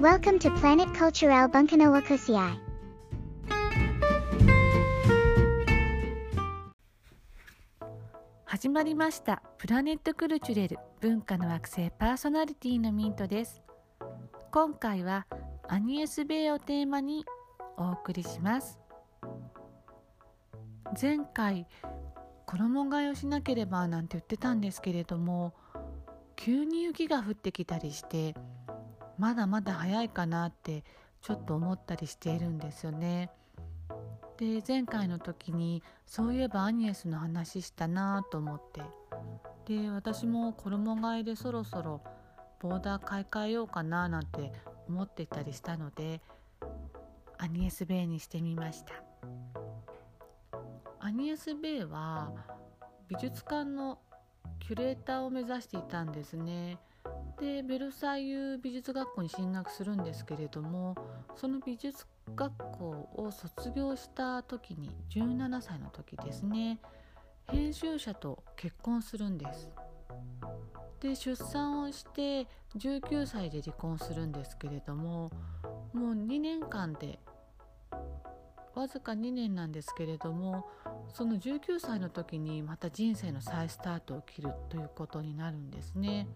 Welcome to Planet Cultural Bunkanawa Kusiai. 始まりましたプラネットクルチュレル文化の惑星パーソナリティのミントです今回はアニエスベイをテーマにお送りします前回衣替えをしなければなんて言ってたんですけれども急に雪が降ってきたりしてまだまだ早いかなってちょっと思ったりしているんですよね。で前回の時にそういえばアニエスの話したなと思って。で私も衣替えでそろそろボーダー買い替えようかななんて思ってたりしたのでアニエスベイにしてみました。アニエスベイは美術館のキュレーターを目指していたんですね。でベルサイユ美術学校に進学するんですけれどもその美術学校を卒業した時に17歳の時ですね編集者と結婚するんですで出産をして19歳で離婚するんですけれどももう2年間でわずか2年なんですけれどもその19歳の時にまた人生の再スタートを切るということになるんですね。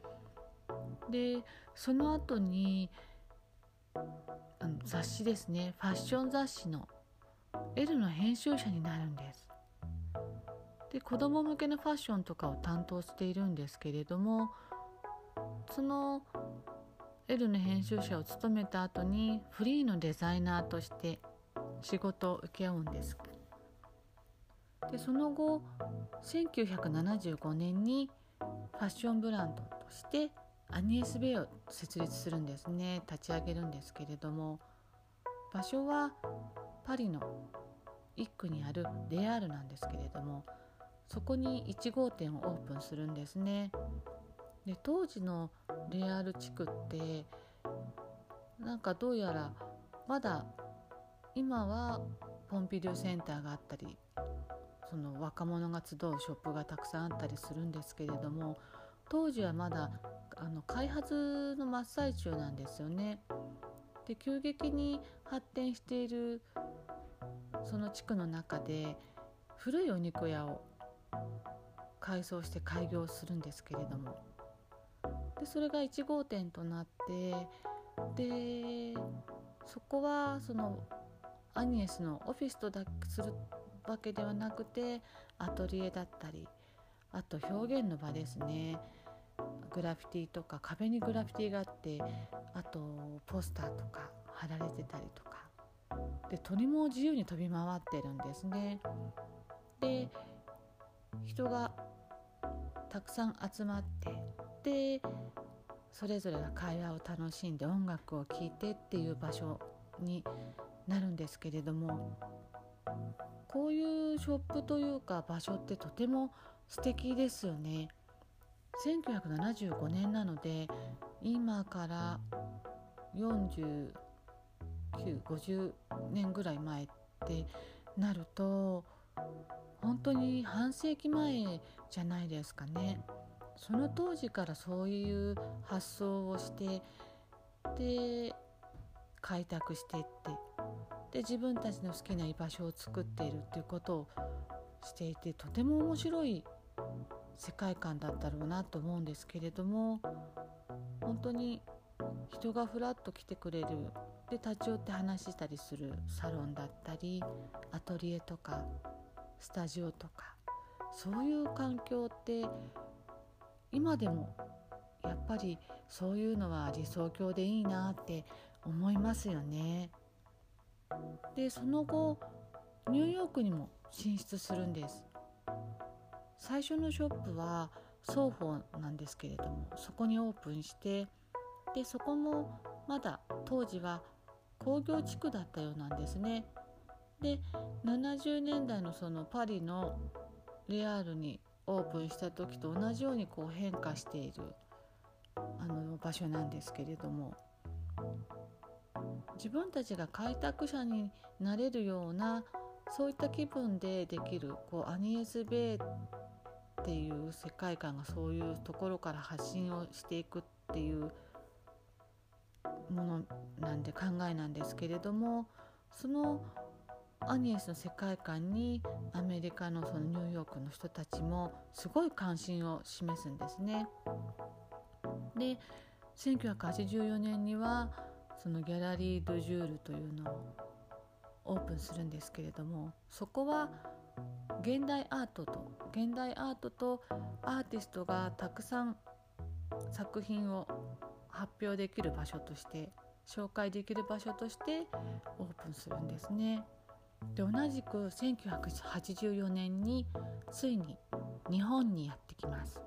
でその後にあの雑誌ですね。ファッション雑誌の L の編集者になるんです。で子供向けのファッションとかを担当しているんですけれどもその L の編集者を務めた後にフリーのデザイナーとして仕事を請け負うんです。でその後1975年にファッションブランドとしてアニエス・ベイを設立するんですね。立ち上げるんですけれども場所はパリの1区にあるレアールなんですけれどもそこに1号店をオープンするんですね。で当時のレアール地区ってなんかどうやらまだ今はポンピデューセンターがあったりその若者が集うショップがたくさんあったりするんですけれども当時はまだあの開発の真っ最中なんですよね。で急激に発展しているその地区の中で古いお肉屋を改装して開業するんですけれどもでそれが1号店となってでそこはそのアニエスのオフィスとだするわけではなくてアトリエだったりあと表現の場ですねグラフィティとか壁にグラフィティがあってあとポスターとか貼られてたりとかで鳥も自由に飛び回ってるんですね。で人がたくさん集まってでそれぞれが会話を楽しんで音楽を聴いてっていう場所になるんですけれどもこういうショップというか場所ってとても素敵ですよね。1975年なので今から4950年ぐらい前ってなると本当に半世紀前じゃないですかね。その当時からそういう発想をしてで開拓してってで自分たちの好きな居場所を作っているっていうことをしていてとても面白い世界観だったろうなと思うんですけれども本当に人がふらっと来てくれるで立ち寄って話したりするサロンだったりアトリエとかスタジオとかそういう環境って今でもやっぱりそういうのは理想郷でいいなって思いますよね。でその後ニューヨークにも進出するんです。最初のショップは双方なんですけれどもそこにオープンしてでそこもまだ当時は工業地区だったようなんですね。で70年代のそのパリのレアールにオープンした時と同じようにこう変化しているあの場所なんですけれども自分たちが開拓者になれるようなそういった気分でできるこうアニエス・ベイっていう世界観がそういうところから発信をしていくっていうものなんで考えなんですけれどもそのアニエスの世界観にアメリカのそのニューヨークの人たちもすごい関心を示すんですね。で1984年にはそのギャラリー・ド・ジュールというのをオープンするんですけれどもそこは現代アートと現代アートとアーティストがたくさん作品を発表できる場所として紹介できる場所としてオープンするんですね。で同じく1984年についに日本にやってきます。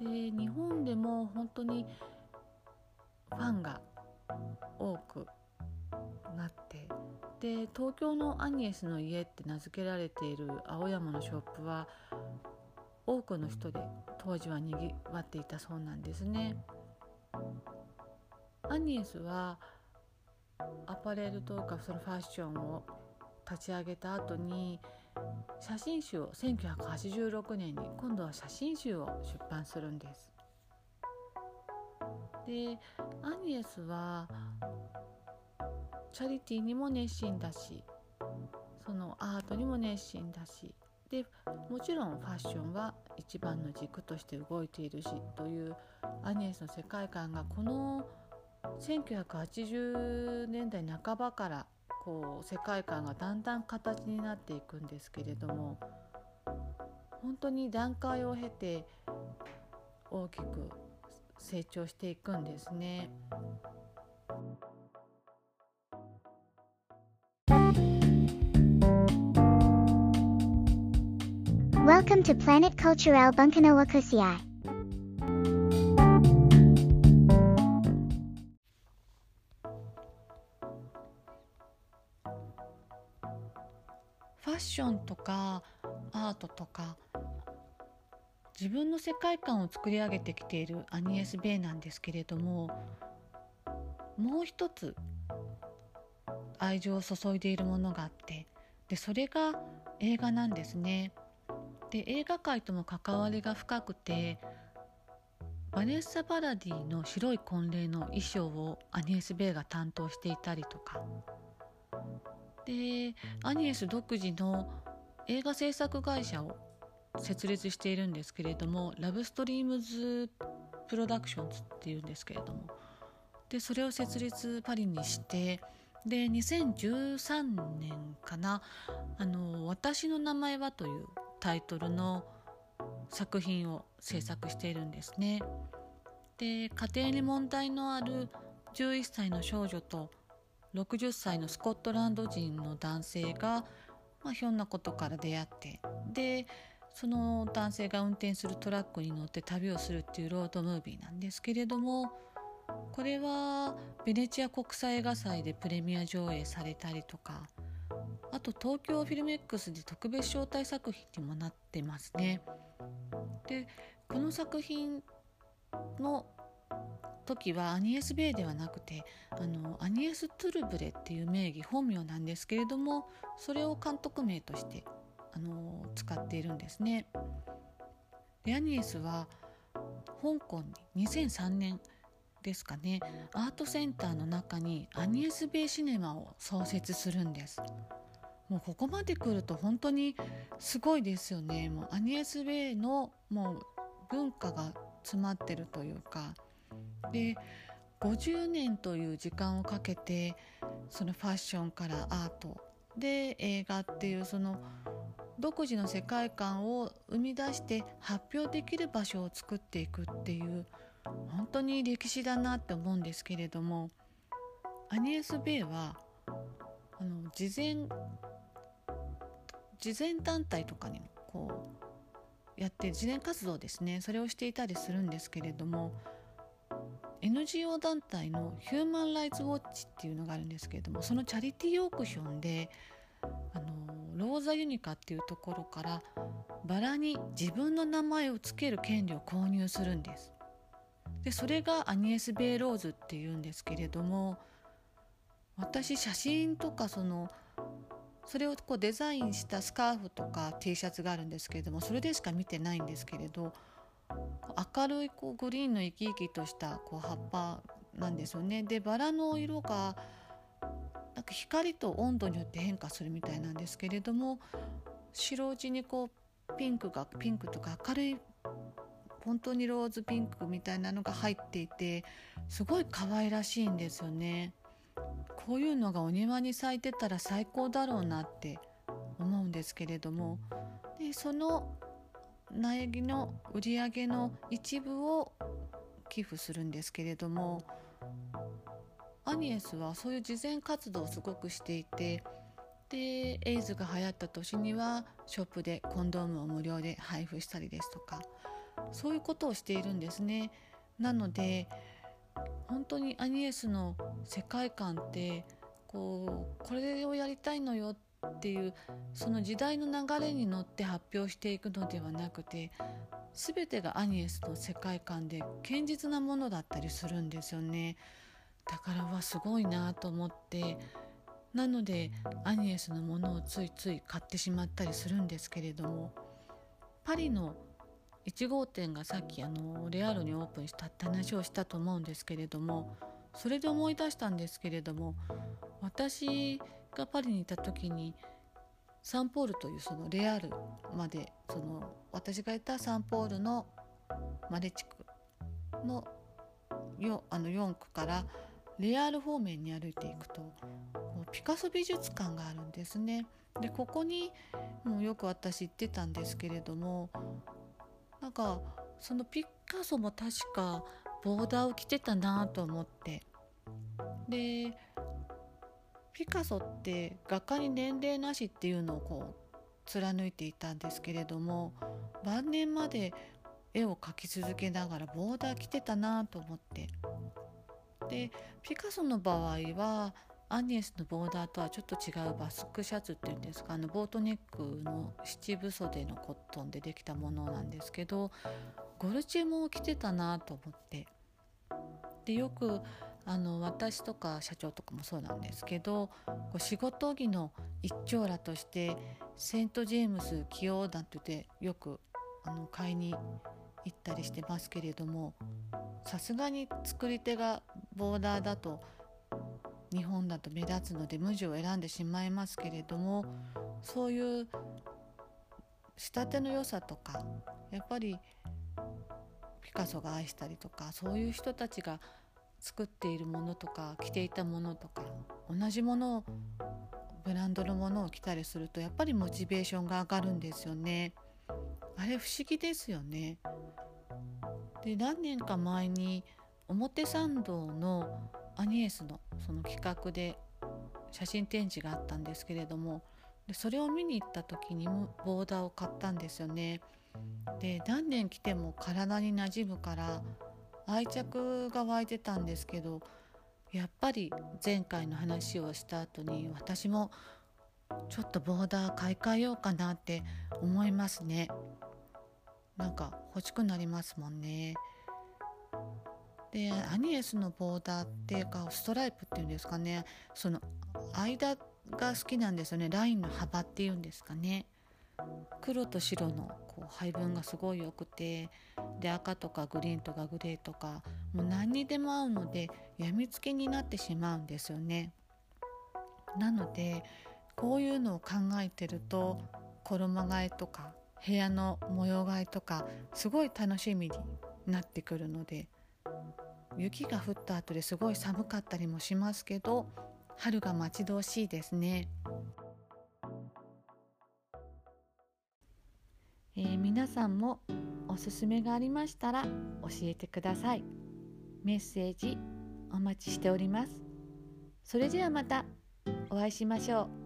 で日本でも本当にファンが多くで東京のアニエスの家って名付けられている青山のショップは多くの人で当時はにぎわっていたそうなんですね。アニエスはアパレルとかそのファッションを立ち上げた後に写真集を1986年に今度は写真集を出版するんです。でアニエスはチャリティーにも熱心だしそのアートにも熱心だしでもちろんファッションは一番の軸として動いているしというアニエスの世界観がこの1980年代半ばからこう世界観がだんだん形になっていくんですけれども本当に段階を経て大きく成長していくんですね。Welcome to Planet Cultural Bunkanawa Kusiai. ファッションとかアートとか自分の世界観を作り上げてきているアニエス・ベイなんですけれどももう一つ愛情を注いでいるものがあってでそれが映画なんですね。で映画界とも関わりが深くてバネッサ・パラディの白い婚礼の衣装をアニエス・ベイが担当していたりとか。でアニエス独自の映画制作会社を設立しているんですけれどもラブストリームズプロダクションズっていうんですけれども。でそれを設立パリにしてで2013年かなあの「私の名前は」というタイトルの作品を制作しているんですね。で家庭に問題のある11歳の少女と60歳のスコットランド人の男性が、まあ、ひょんなことから出会ってでその男性が運転するトラックに乗って旅をするっていうロードムービーなんですけれどもこれはベネチア国際映画祭でプレミア上映されたりとかあと東京フィルメックスで特別招待作品にもなってますね。でこの作品の時はアニエス・ベイではなくてあのアニエス・トゥルブレっていう名義本名なんですけれどもそれを監督名としてあの使っているんですね。でアニエスは香港に2003年ですかね。アートセンターの中にアニエス・ベイシネマを創設するんです。もうここまで来ると本当にすごいですよね。もうアニエス・ベイのもう文化が詰まってるというか。で50年という時間をかけてそのファッションからアート。で映画っていうその独自の世界観を生み出して発表できる場所を作っていくっていう本当に歴史だなって思うんですけれどもアニエス・ベイはあの事前慈善団体とかにこうやって慈善活動ですねそれをしていたりするんですけれども NGO 団体のヒューマン・ライツ・ウォッチっていうのがあるんですけれどもそのチャリティーオークションであのローザ・ユニカっていうところからバラに自分の名前を付ける権利を購入するんです。でそれがアニエス・ベイ・ローズっていうんですけれども私写真とかそのそれをこうデザインしたスカーフとか T シャツがあるんですけれどもそれでしか見てないんですけれど明るいこうグリーンの生き生きとしたこう葉っぱなんですよね。でバラの色がなんか光と温度によって変化するみたいなんですけれども白地にこうピンクがピンクとか明るい本当にローズピンクみたいなのが入っていてすごい可愛らしいんですよね。こういうのがお庭に咲いてたら最高だろうなって思うんですけれどもでその苗木の売り上げの一部を寄付するんですけれどもアニエスはそういう慈善活動をすごくしていてでエイズが流行った年にはショップでコンドームを無料で配布したりですとかそういうことをしているんですね。なので本当にアニエスの世界観ってこうこれをやりたいのよっていうその時代の流れに乗って発表していくのではなくて全てがアニエスの世界観で堅実なものだったりするんですよねだからはすごいなと思ってなのでアニエスのものをついつい買ってしまったりするんですけれどもパリの1号店がさっきあのレアルにオープンしたって話をしたと思うんですけれどもそれで思い出したんですけれども私がパリにいた時にサンポールというそのレアルまでその私がいたサンポールのマレ地区のよあの4区からレアール方面に歩いていくとピカソ美術館があるんですね。でここにもうよく私行ってたんですけれどもなんかそのピカソも確かボーダーを着てたなと思って。でピカソって画家に年齢なしっていうのをこう貫いていたんですけれども晩年まで絵を描き続けながらボーダー着てたなと思って。でピカソの場合はアニエスのボーダーとはちょっと違うバスクシャツっていうんですか？あのボートネックの七分袖のコットンでできたものなんですけどゴルチェも着てたなと思って。でよくあの私とか社長とかもそうなんですけどこう仕事着の一丁羅としてセント・ジェームス起用団とてよくあの買いに行ったりしてますけれどもさすがに作り手がボーダーだと日本だと目立つので無地を選んでしまいますけれどもそういう仕立ての良さとかやっぱりピカソが愛したりとかそういう人たちが作っているものとか着ていたものとか同じものをブランドのものを着たりするとやっぱりモチベーションが上がるんですよね。あれ不思議ですよね。で何年か前に表参道のアニエスのその企画で写真展示があったんですけれどもでそれを見に行った時にもボーダーを買ったんですよね。で何年着ても体に馴染むから愛着が湧いてたんですけどやっぱり前回の話をした後に私もちょっとボーダー買い替えようかなって思いますねなんか欲しくなりますもんねでアニエスのボーダーっていうかストライプっていうんですかね。その間が好きなんですよね。ラインの幅っていうんですかね。黒と白のこう配分がすごい良くてで赤とかグリーンとかグレーとかもう何にでも合うのでやみつきになってしまうんですよね。なのでこういうのを考えてると衣替えとか部屋の模様替えとかすごい楽しみになってくるので雪が降った後ですごい寒かったりもしますけど春が待ち遠しいですね。えー、皆さんもおすすめがありましたら教えてください。メッセージお待ちしております。それではまたお会いしましょう。